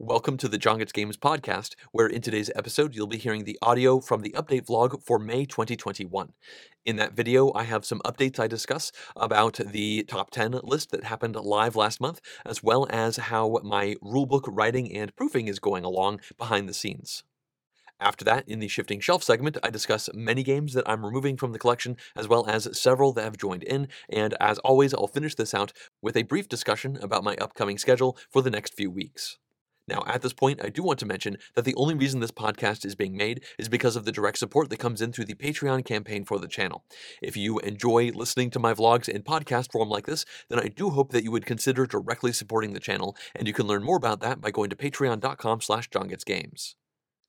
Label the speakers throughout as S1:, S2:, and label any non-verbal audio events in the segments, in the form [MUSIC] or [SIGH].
S1: Welcome to the John Games podcast, where in today's episode you'll be hearing the audio from the update vlog for May 2021. In that video, I have some updates I discuss about the top 10 list that happened live last month, as well as how my rulebook writing and proofing is going along behind the scenes. After that, in the Shifting Shelf segment, I discuss many games that I'm removing from the collection, as well as several that have joined in, and as always, I'll finish this out with a brief discussion about my upcoming schedule for the next few weeks. Now, at this point, I do want to mention that the only reason this podcast is being made is because of the direct support that comes in through the Patreon campaign for the channel. If you enjoy listening to my vlogs in podcast form like this, then I do hope that you would consider directly supporting the channel, and you can learn more about that by going to patreon.com slash johngetsgames.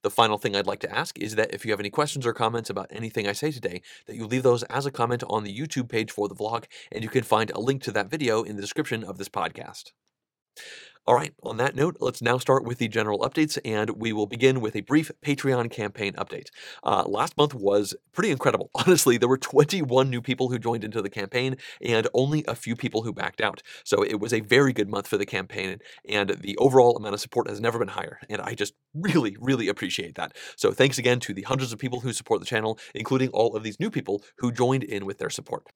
S1: The final thing I'd like to ask is that if you have any questions or comments about anything I say today, that you leave those as a comment on the YouTube page for the vlog, and you can find a link to that video in the description of this podcast. All right, on that note, let's now start with the general updates, and we will begin with a brief Patreon campaign update. Uh, last month was pretty incredible. [LAUGHS] Honestly, there were 21 new people who joined into the campaign and only a few people who backed out. So it was a very good month for the campaign, and the overall amount of support has never been higher. And I just really, really appreciate that. So thanks again to the hundreds of people who support the channel, including all of these new people who joined in with their support.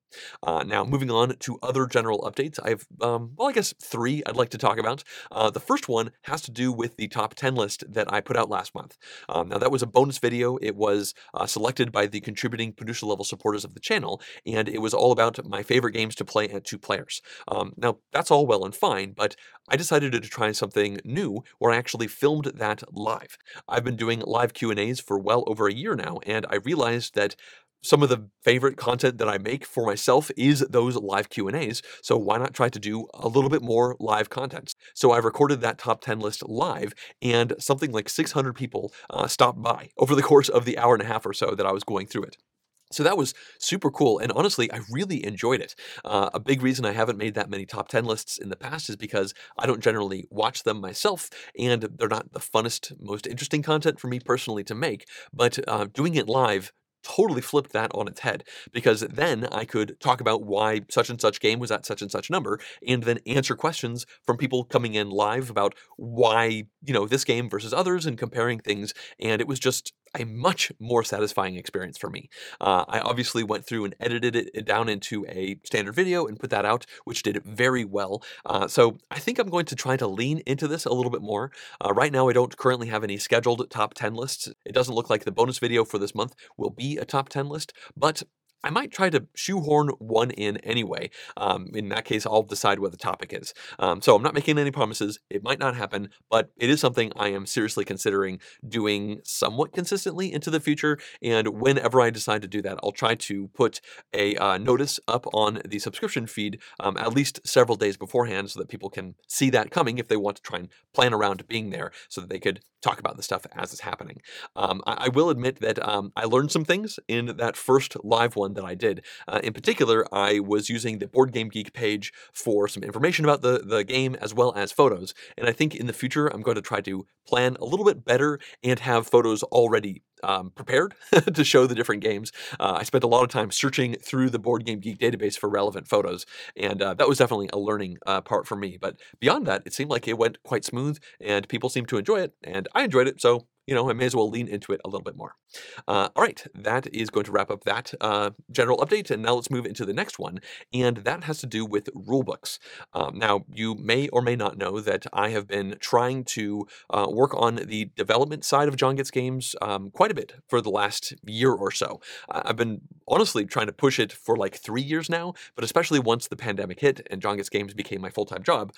S1: Uh, now, moving on to other general updates, I have, um, well, I guess three I'd like to talk about. Uh, the first one has to do with the top 10 list that I put out last month. Um, now, that was a bonus video. It was uh, selected by the contributing producer level supporters of the channel, and it was all about my favorite games to play at two players. Um, now, that's all well and fine, but I decided to try something new where I actually filmed that live. I've been doing live Q&As for well over a year now, and I realized that some of the favorite content that I make for myself is those live Q&As, so why not try to do a little bit more live content? So I recorded that top 10 list live, and something like 600 people uh, stopped by over the course of the hour and a half or so that I was going through it. So that was super cool. And honestly, I really enjoyed it. Uh, a big reason I haven't made that many top 10 lists in the past is because I don't generally watch them myself, and they're not the funnest, most interesting content for me personally to make. But uh, doing it live totally flipped that on its head because then I could talk about why such and such game was at such and such number and then answer questions from people coming in live about why, you know, this game versus others and comparing things. And it was just a much more satisfying experience for me. Uh, I obviously went through and edited it down into a standard video and put that out, which did very well. Uh, so I think I'm going to try to lean into this a little bit more. Uh, right now, I don't currently have any scheduled top 10 lists. It doesn't look like the bonus video for this month will be a top 10 list, but I might try to shoehorn one in anyway. Um, in that case, I'll decide what the topic is. Um, so I'm not making any promises. It might not happen, but it is something I am seriously considering doing somewhat consistently into the future. And whenever I decide to do that, I'll try to put a uh, notice up on the subscription feed um, at least several days beforehand so that people can see that coming if they want to try and plan around being there so that they could talk about the stuff as it's happening. Um, I, I, will admit that um, I learned some things in that first live one that I did. Uh, in particular, I was using the Board Game Geek page for some information about the, the game as well as photos. And I think in the future, I'm going to try to plan a little bit better and have photos already um, prepared [LAUGHS] to show the different games. Uh, I spent a lot of time searching through the Board Game Geek database for relevant photos, and uh, that was definitely a learning uh, part for me. But beyond that, it seemed like it went quite smooth, and people seemed to enjoy it, and I enjoyed it. So you know, I may as well lean into it a little bit more. Uh, all right, that is going to wrap up that uh, general update, and now let's move into the next one, and that has to do with rulebooks. Um, now, you may or may not know that I have been trying to uh, work on the development side of John Gets Games um, quite a bit for the last year or so. I've been honestly trying to push it for like three years now, but especially once the pandemic hit and John Gets Games became my full time job,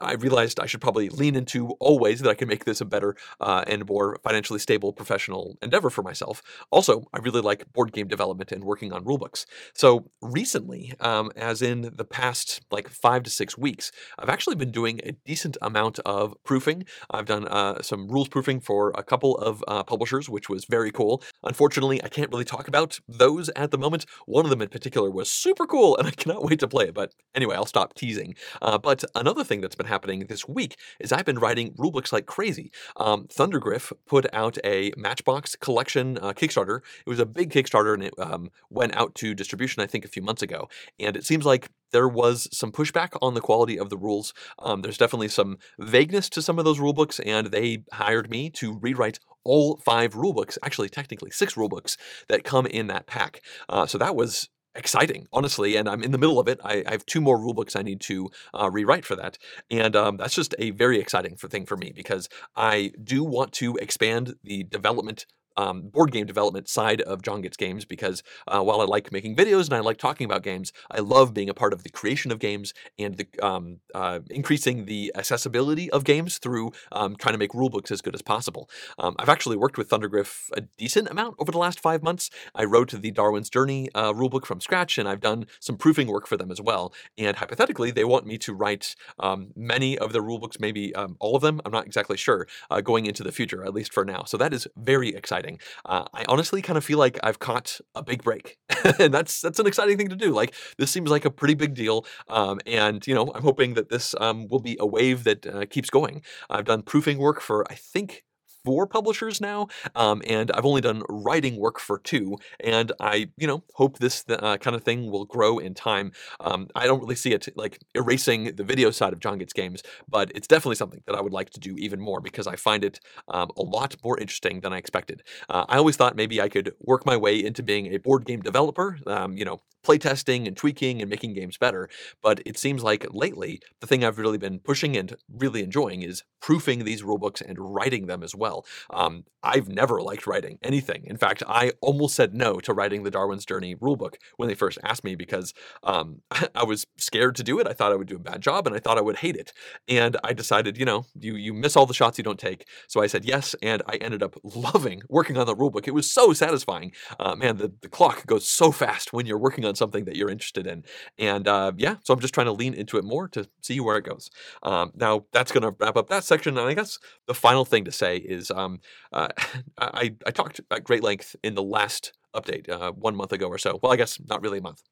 S1: I realized I should probably lean into all ways that I can make this a better uh, and more financially stable professional endeavor for myself. Also, I really like board game development and working on rulebooks. So recently, um, as in the past like five to six weeks, I've actually been doing a decent amount of proofing. I've done uh, some rules proofing for a couple of uh, publishers, which was very cool. Unfortunately, I can't really talk about those at the moment. One of them in particular was super cool, and I cannot wait to play it. But anyway, I'll stop teasing. Uh, but another thing that's been happening this week is I've been writing rulebooks like crazy. Um, Thundergryph put out a Matchbox collection uh, Kickstarter. It was a big Kickstarter and it um, went out to distribution, I think, a few months ago. And it seems like there was some pushback on the quality of the rules. Um, there's definitely some vagueness to some of those rulebooks, and they hired me to rewrite all five rulebooks, actually, technically six rulebooks that come in that pack. Uh, so that was exciting, honestly. And I'm in the middle of it. I, I have two more rulebooks I need to uh, rewrite for that, and um, that's just a very exciting for, thing for me because I do want to expand the development um, board game development side of John Gets Games because uh, while I like making videos and I like talking about games, I love being a part of the creation of games and the um, uh, increasing the accessibility of games through um, trying to make rulebooks as good as possible. Um, I've actually worked with Thundergryph a decent amount over the last five months. I wrote the Darwin's Journey uh, rulebook from scratch, and I've done some proofing work for them as well. And hypothetically, they want me to write um, many of the rulebooks, maybe um, all of them. I'm not exactly sure, uh, going into the future, at least for now. So that is very exciting exciting. Uh, I honestly kind of feel like I've caught a big break, [LAUGHS] and that's that's an exciting thing to do. Like this seems like a pretty big deal, um, and you know I'm hoping that this um, will be a wave that uh, keeps going. I've done proofing work for I think four publishers now, um, and I've only done writing work for two. And I, you know, hope this uh, kind of thing will grow in time. Um, I don't really see it like erasing the video side of John Gets Games, but it's definitely something that I would like to do even more because I find it um, a lot more interesting than I expected. Uh, I always thought maybe I could work my way into being a board game developer, um, you know, playtesting and tweaking and making games better. But it seems like lately, the thing I've really been pushing and really enjoying is proofing these rulebooks and writing them as well. Um, I've never liked writing anything. In fact, I almost said no to writing the Darwin's Journey rulebook when they first asked me because um, [LAUGHS] I was scared to do it. I thought I would do a bad job and I thought I would hate it. And I decided, you know, you, you miss all the shots you don't take. So I said yes, and I ended up [LAUGHS] loving working on the rulebook. It was so satisfying. Uh, man, the, the clock goes so fast when you're working on on something that you're interested in. And uh, yeah, so I'm just trying to lean into it more to see where it goes. Um, now, that's going to wrap up that section. And I guess the final thing to say is um, uh, [LAUGHS] I, I talked at great length in the last update uh, one month ago or so. Well, I guess not really a month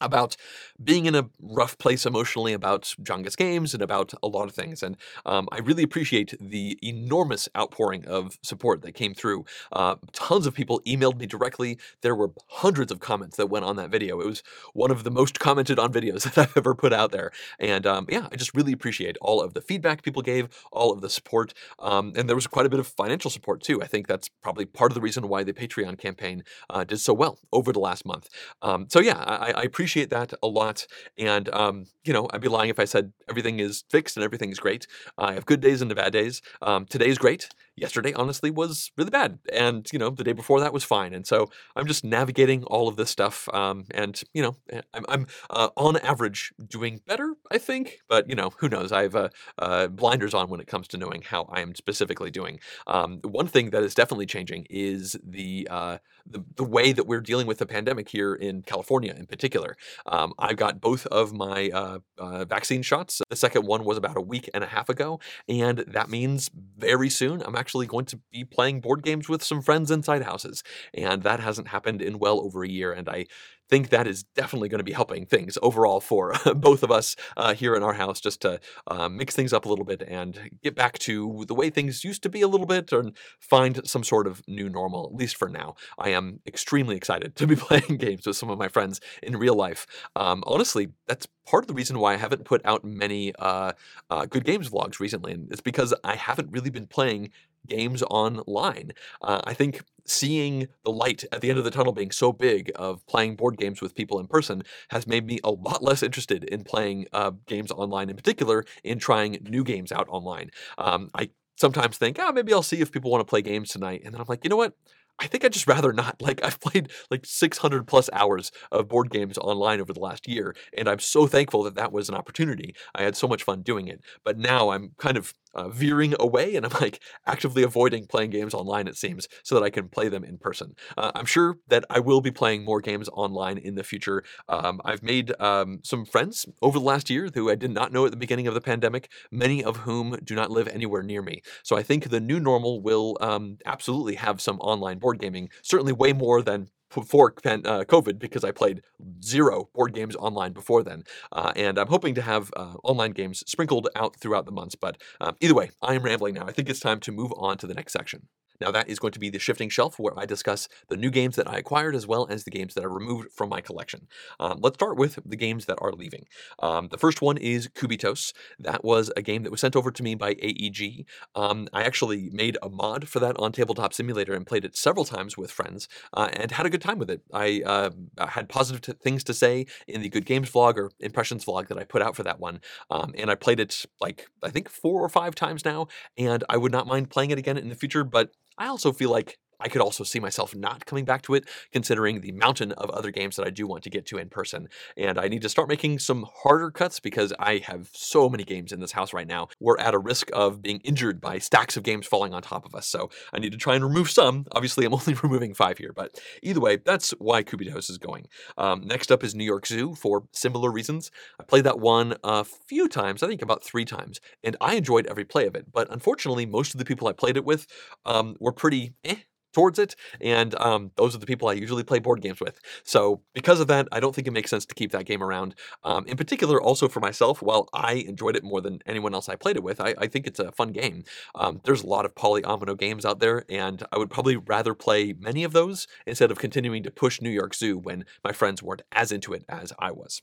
S1: about being in a rough place emotionally about John Games and about a lot of things. And um, I really appreciate the enormous outpouring of support that came through. Uh, tons of people emailed me directly. There were hundreds of comments that went on that video. It was one of the most commented on videos [LAUGHS] that I've ever put out there. And um, yeah, I just really appreciate all of the feedback people gave, all of the support. Um, and there was quite a bit of financial support too. I think that's probably part of the reason why the Patreon campaign uh, did so well over the last month. Um, so yeah, I, I appreciate appreciate that a lot. And, um, you know, I'd be lying if I said everything is fixed and everything's great. I have good days and bad days. Um, today's great yesterday honestly was really bad and you know the day before that was fine and so i'm just navigating all of this stuff um, and you know eh, i'm, I'm uh, on average doing better i think but you know who knows? I have uh, uh, blinders on when it comes to knowing how i am specifically doing. Um, one thing that is definitely changing is the, uh, the, the way that we're dealing with the pandemic here in california in particular. Um, i've got both of my uh, vaccine shots. The second one was about a week and a half ago and that means very soon i'm actually actually going to be playing board games with some friends inside houses. And that hasn't happened in well over a year. And I think that is definitely going to be helping things overall for [LAUGHS] both of us uh, here in our house, just to uh, mix things up a little bit and get back to the way things used to be a little bit and find some sort of new normal, at least for now. I am extremely excited to be [LAUGHS] playing games with some of my friends in real life. Um, honestly, that's part of the reason why I haven't put out many uh, uh good games vlogs recently, and it's because I haven't really been playing games online. Uh, I think seeing the light at the end of the tunnel being so big of playing board games with people in person has made me a lot less interested in playing uh, games online, in particular, in trying new games out online. Um, I sometimes think, oh, maybe I'll see if people want to play games tonight. And then I'm like, you know what? I think I'd just rather not. [LAUGHS] Like I've played like 600 plus hours of board games online over the last year, and I'm so thankful that that was an opportunity. I had so much fun doing it. But now I'm kind of uh, veering away and I'm like actively avoiding playing games online, it seems, so that I can play them in person. Uh, I'm sure that I will be playing more games online in the future. Um, I've made um, some friends over the last year who I did not know at the beginning of the pandemic, many of whom do not live anywhere near me. So I think the new normal will um, absolutely have some online board gaming, certainly way more than before uh, COVID because I played zero board games online before then. Uh, and I'm hoping to have uh, online games sprinkled out throughout the months. But um, either way, I am rambling now. I think it's time to move on to the next section. Now, that is going to be the shifting shelf where I discuss the new games that I acquired as well as the games that I removed from my collection. Um, let's start with the games that are leaving. Um, the first one is Cubitos. That was a game that was sent over to me by AEG. Um, I actually made a mod for that on Tabletop Simulator and played it several times with friends uh, and had a good time with it. I uh, had positive t- things to say in the Good Games vlog or Impressions vlog that I put out for that one. Um, and I played it like, I think, four or five times now. And I would not mind playing it again in the future, but I also feel like I could also see myself not coming back to it, considering the mountain of other games that I do want to get to in person. And I need to start making some harder cuts because I have so many games in this house right now. We're at a risk of being injured by stacks of games falling on top of us. So I need to try and remove some. Obviously, I'm [LAUGHS] only removing five here, but either way, that's why Cubitos is going. Um, next up is New York Zoo for similar reasons. I played that one a few times, I think about three times, and I enjoyed every play of it. But unfortunately, most of the people I played it with um, were pretty eh towards it, and um, those are the people I usually play board games with. So because of that, I don't think it makes sense to keep that game around. Um, in particular, also for myself, while I enjoyed it more than anyone else I played it with, I, I think it's a fun game. Um, there's a lot of polyomino games out there, and I would probably rather play many of those instead of continuing to push New York Zoo when my friends weren't as into it as I was.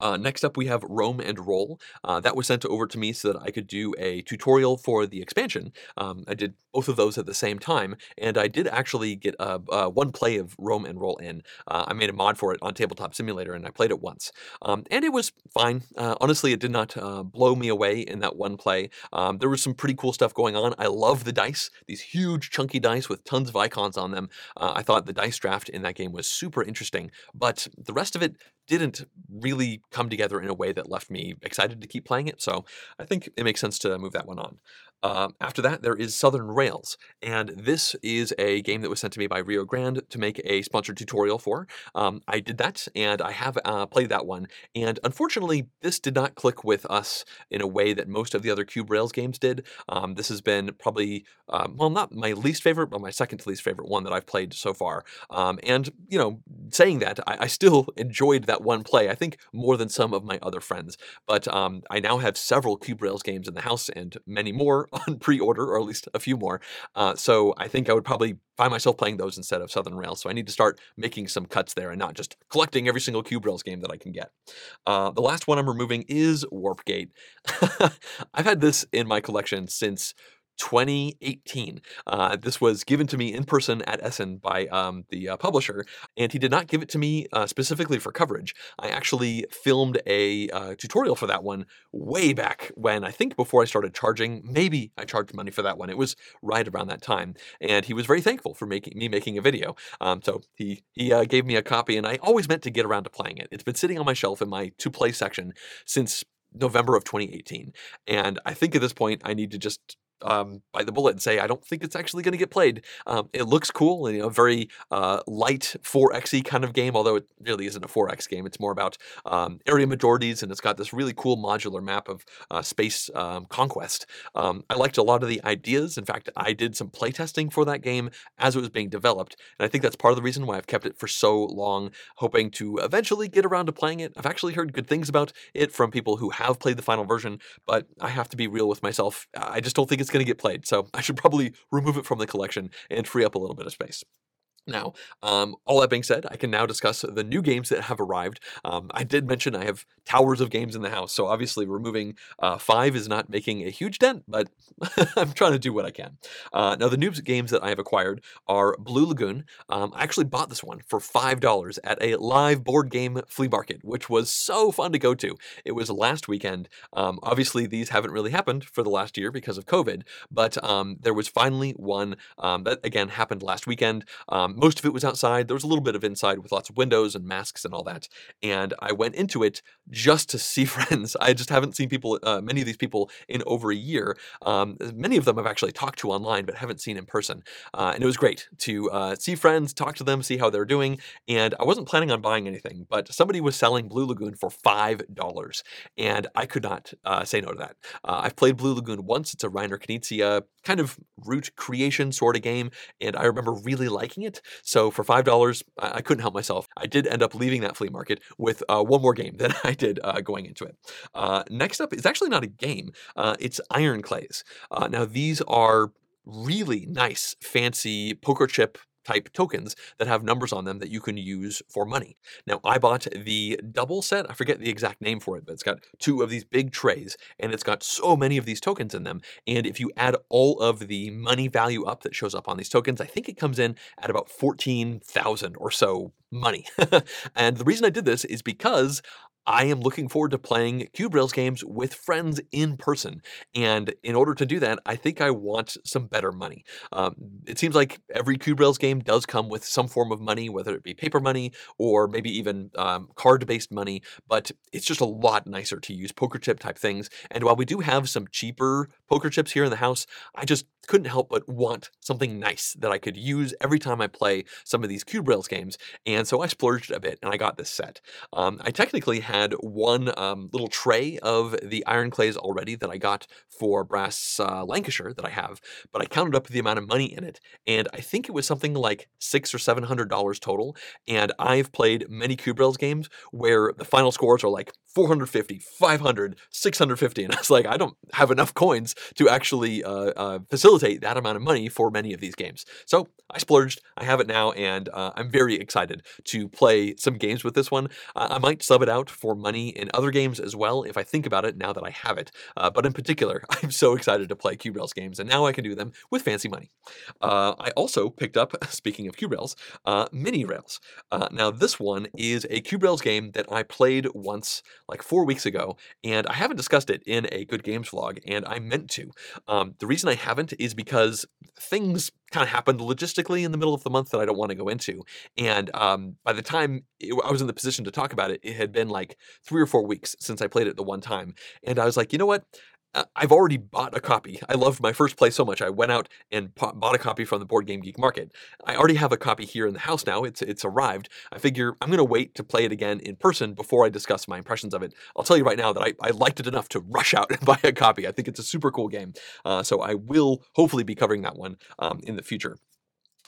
S1: Uh, next up, we have Rome and Roll. Uh, that was sent over to me so that I could do a tutorial for the expansion. Um, I did both of those at the same time, and I did actually get a, a one play of Rome and Roll in. Uh, I made a mod for it on Tabletop Simulator, and I played it once. Um, and it was fine. Uh, honestly, it did not uh, blow me away in that one play. Um, there was some pretty cool stuff going on. I love the dice, these huge, chunky dice with tons of icons on them. Uh, I thought the dice draft in that game was super interesting, but the rest of it didn't really come together in a way that left me excited to keep playing it. So I think it makes sense to move that one on. Um, after that, there is Southern Rails, and this is a game that was sent to me by Rio Grande to make a sponsored tutorial for. Um, I did that, and I have uh, played that one, and unfortunately, this did not click with us in a way that most of the other Cube Rails games did. Um, this has been probably, um, well, not my least favorite, but my second to least favorite one that I've played so far. Um, and, you know, saying that, I, I, still [LAUGHS] enjoyed that one play, I think more than some of my other friends. But um, I now have several Cube Rails games in the house and many more [LAUGHS] on pre-order, or at least a few more. Uh, so I think I would probably find myself playing those instead of Southern Rails. So I need to start making some cuts there and not just collecting every single Cube Rails game that I can get. Uh, the last one I'm removing is Warp Gate. [LAUGHS] I've had this in my collection since 2018. Uh, this was given to me in person at Essen by um, the uh, publisher, and he did not give it to me uh, specifically for coverage. I actually filmed a uh, tutorial for that one way back when I think before I started charging. Maybe I charged money for that one. It was right around that time, and he was very thankful for making me making a video. Um, so he he uh, gave me a copy, and I always meant to get around to playing it. It's been sitting on my shelf in my to play section since November of 2018. And I think at this point, I need to just um, by the bullet and say I don't think it's actually going to get played. Um, it looks cool and you know very uh, light 4xe kind of game, although it really isn't a 4x game. It's more about um, area majorities and it's got this really cool modular map of uh, space um, conquest. Um, I liked a lot of the ideas. In fact, I did some playtesting for that game as it was being developed, and I think that's part of the reason why I've kept it for so long, hoping to eventually get around to playing it. I've actually heard good things about it from people who have played the final version, but I have to be real with myself. I just don't think it's it's going to get played. So I should probably remove it from the collection and free up a little bit of space. Now, um, all that being said, I can now discuss the new games that have arrived. Um, I did mention I have towers of games in the house, so obviously removing uh, five is not making a huge dent, but [LAUGHS] I'm trying to do what I can. Uh, now, the new games that I have acquired are Blue Lagoon. Um, I actually bought this one for $5 at a live board game flea market, which was so fun to go to. It was last weekend. Um, obviously, these haven't really happened for the last year because of COVID, but um, there was finally one um, that, again, happened last weekend. Um, most of it was outside. There was a little bit of inside with lots of windows and masks and all that. And I went into it just to see [LAUGHS] friends. I just haven't seen people, uh, many of these people, in over a year. Um, many of them I've actually talked to online, but haven't seen in person. Uh, and it was great to uh, see friends, talk to them, see how they're doing. And I wasn't planning on buying anything, but somebody was selling Blue Lagoon for $5. And I could not uh, say no to that. Uh, I've played Blue Lagoon once. It's a Reiner Knizia kind of route creation sort of game. And I remember really liking it. So for $5, I, I couldn't help myself. I did end up leaving that flea market with uh, one more game [LAUGHS] than I did uh, going into it. Uh, next up is actually not a game, uh, it's Iron Clays. Uh, now, these are really nice, fancy poker chip type tokens that have numbers on them that you can use for money. Now, I bought the double set. I forget the exact name for it, but it's got two of these big trays and it's got so many of these tokens in them. And if you add all of the money value up that shows up on these tokens, I think it comes in at about 14,000 or so money. [LAUGHS] and the reason I did this is because I am looking forward to playing Cube Rails games with friends in person. And in order to do that, I think I want some better money. Um, it seems like every Cube Rails game does come with some form of money, whether it be paper money or maybe even um, card based money, but it's just a lot nicer to use poker chip type things. And while we do have some cheaper poker chips here in the house, I just couldn't help but want something nice that I could use every time I play some of these Cube Rails games. And so I splurged a bit and I got this set. Um, I technically had one um, little tray of the iron clays already that I got for Brass uh, Lancashire that I have, but I counted up the amount of money in it, and I think it was something like six or seven hundred dollars total. And I've played many Cube Rails games where the final scores are like 450, 500, 650, [LAUGHS] and I was like, I don't have enough coins to actually uh, uh, facilitate that amount of money for many of these games. So I splurged. I have it now, and uh, I'm very excited to play some games with this one. I might sub it out for money in other games as well if I think about it now that I have it. Uh, but in particular, [LAUGHS] I'm so excited to play Cube Rails games, and now I can do them with fancy money. Uh, I also picked up, [LAUGHS] speaking of Cube Rails, uh, Mini Rails. Uh, now, this one is a Cube Rails game that I played once, like four weeks ago, and I haven't discussed it in a Good Games vlog, and I meant to. Um, the reason I haven't is because things kind of happened logistically in the middle of the month that I don't want to go into. And um, by the time it, I was in the position to talk about it, it had been like three or four weeks since I played it the one time. And I was like, you know what? Uh, I've already bought a copy. I loved my first play so much. I went out and bought a copy from the Board Game Geek Market. I already have a copy here in the house now. It's it's arrived. I figure I'm going to wait to play it again in person before I discuss my impressions of it. I'll tell you right now that I, I liked it enough to rush out [LAUGHS] and buy a copy. I think it's a super cool game. Uh, so I will hopefully be covering that one um, in the future.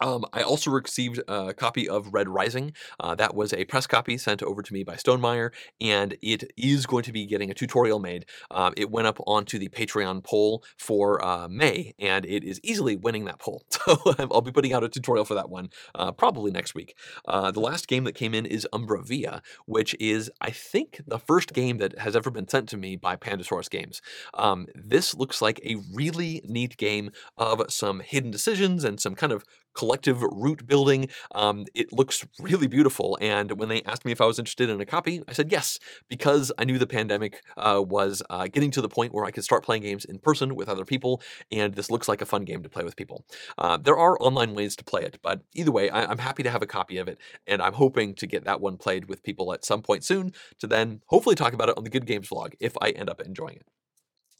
S1: Um, I also received a copy of Red Rising. Uh, that was a press copy sent over to me by Stonemaier, and it is going to be getting a tutorial made. Uh, it went up onto the Patreon poll for uh, May, and it is easily winning that poll. [LAUGHS] So I'll be putting out a tutorial for that one uh, probably next week. Uh, the last game that came in is Umbra Via, which is, I think, the first game that has ever been sent to me by Pandasaurus Games. Um, this looks like a really neat game of some hidden decisions and some kind of collective route building. Um, it looks really beautiful. And when they asked me if I was interested in a copy, I said yes, because I knew the pandemic uh, was uh, getting to the point where I could start playing games in person with other people. And this looks like a fun game to play with people. Uh, there are online ways to play it, but either way, I- I'm happy to have a copy of it. And I'm hoping to get that one played with people at some point soon to then hopefully talk about it on the Good Games vlog if I end up enjoying it.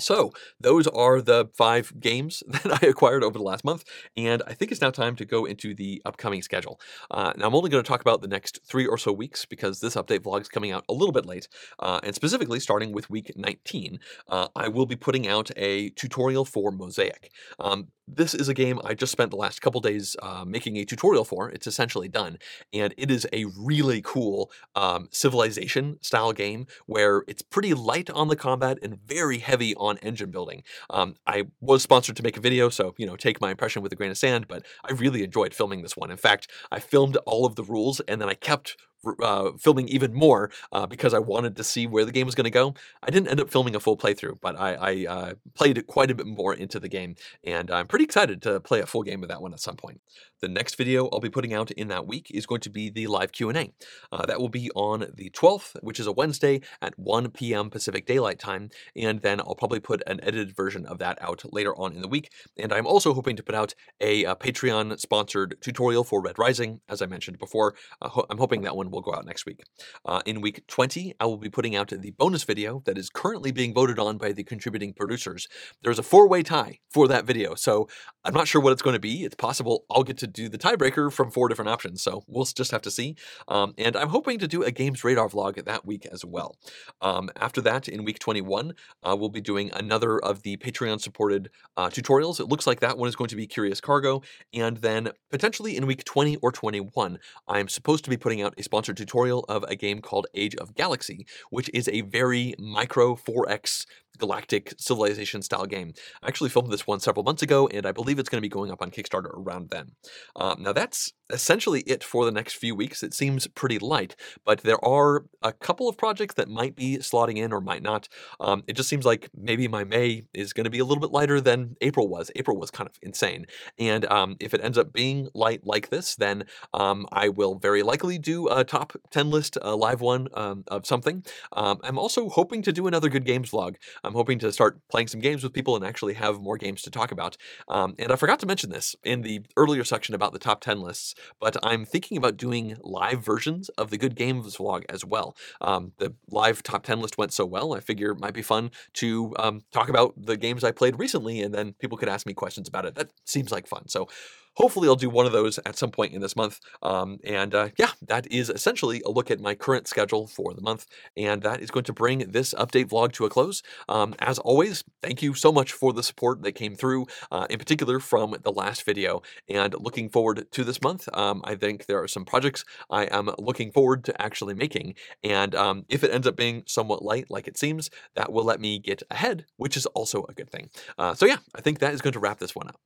S1: So, those are the five games [LAUGHS] that I acquired over the last month, and I think it's now time to go into the upcoming schedule. Uh, now, I'm only going to talk about the next three or so weeks because this update vlog is coming out a little bit late, uh, and specifically starting with week 19, uh, I will be putting out a tutorial for Mosaic. Um, this is a game I just spent the last couple days uh, making a tutorial for. It's essentially done, and it is a really cool um, civilization style game where it's pretty light on the combat and very heavy on engine building. Um, I was sponsored to make a video, so you know, take my impression with a grain of sand. But I really enjoyed filming this one. In fact, I filmed all of the rules, and then I kept uh, filming even more uh, because I wanted to see where the game was going to go. I didn't end up filming a full playthrough, but I, I uh, played quite a bit more into the game, and I'm pretty excited to play a full game of that one at some point. The next video I'll be putting out in that week is going to be the live Q&A. Uh, that will be on the 12th, which is a Wednesday at 1 p.m. Pacific Daylight Time, and then I'll probably put an edited version of that out later on in the week. And I'm also hoping to put out a, a Patreon-sponsored tutorial for Red Rising, as I mentioned before. Uh, ho I'm hoping that one will go out next week. Uh, in week 20, I will be putting out the bonus video that is currently being voted on by the contributing producers. There's a four-way tie for that video, so I'm not sure what it's going to be. It's possible I'll get to do the tiebreaker from four different options, so we'll just have to see. Um, and I'm hoping to do a Games Radar vlog that week as well. Um, after that, in week 21, uh, we'll be doing another of the Patreon-supported uh, tutorials. It looks like that one is going to be Curious Cargo, and then potentially in week 20 or 21, I'm supposed to be putting out a sponsored tutorial of a game called Age of Galaxy, which is a very micro 4X galactic civilization style game. I actually filmed this one several months ago, and I believe it's going to be going up on Kickstarter around then. Um, now, that's essentially it for the next few weeks. It seems pretty light, but there are a couple of projects that might be slotting in or might not. Um, it just seems like maybe my May is going to be a little bit lighter than April was. April was kind of insane. And um, if it ends up being light like this, then um, I will very likely do a top 10 list, a live one um, of something. Um, I'm also hoping to do another good games vlog. I'm hoping to start playing some games with people and actually have more games to talk about. Um, and I forgot to mention this in the earlier section about the top 10 lists but I'm thinking about doing live versions of the Good Games vlog as well. Um, the live top 10 list went so well, I figure it might be fun to um, talk about the games I played recently, and then people could ask me questions about it. That seems like fun. So hopefully I'll do one of those at some point in this month. Um, and uh, yeah, that is essentially a look at my current schedule for the month. And that is going to bring this update vlog to a close. Um, as always, thank you so much for the support that came through, uh, in particular from the last video. And looking forward to this month, um, I think there are some projects I am looking forward to actually making. And um, if it ends up being somewhat light, like it seems, that will let me get ahead, which is also a good thing. Uh, so yeah, I think that is going to wrap this one up.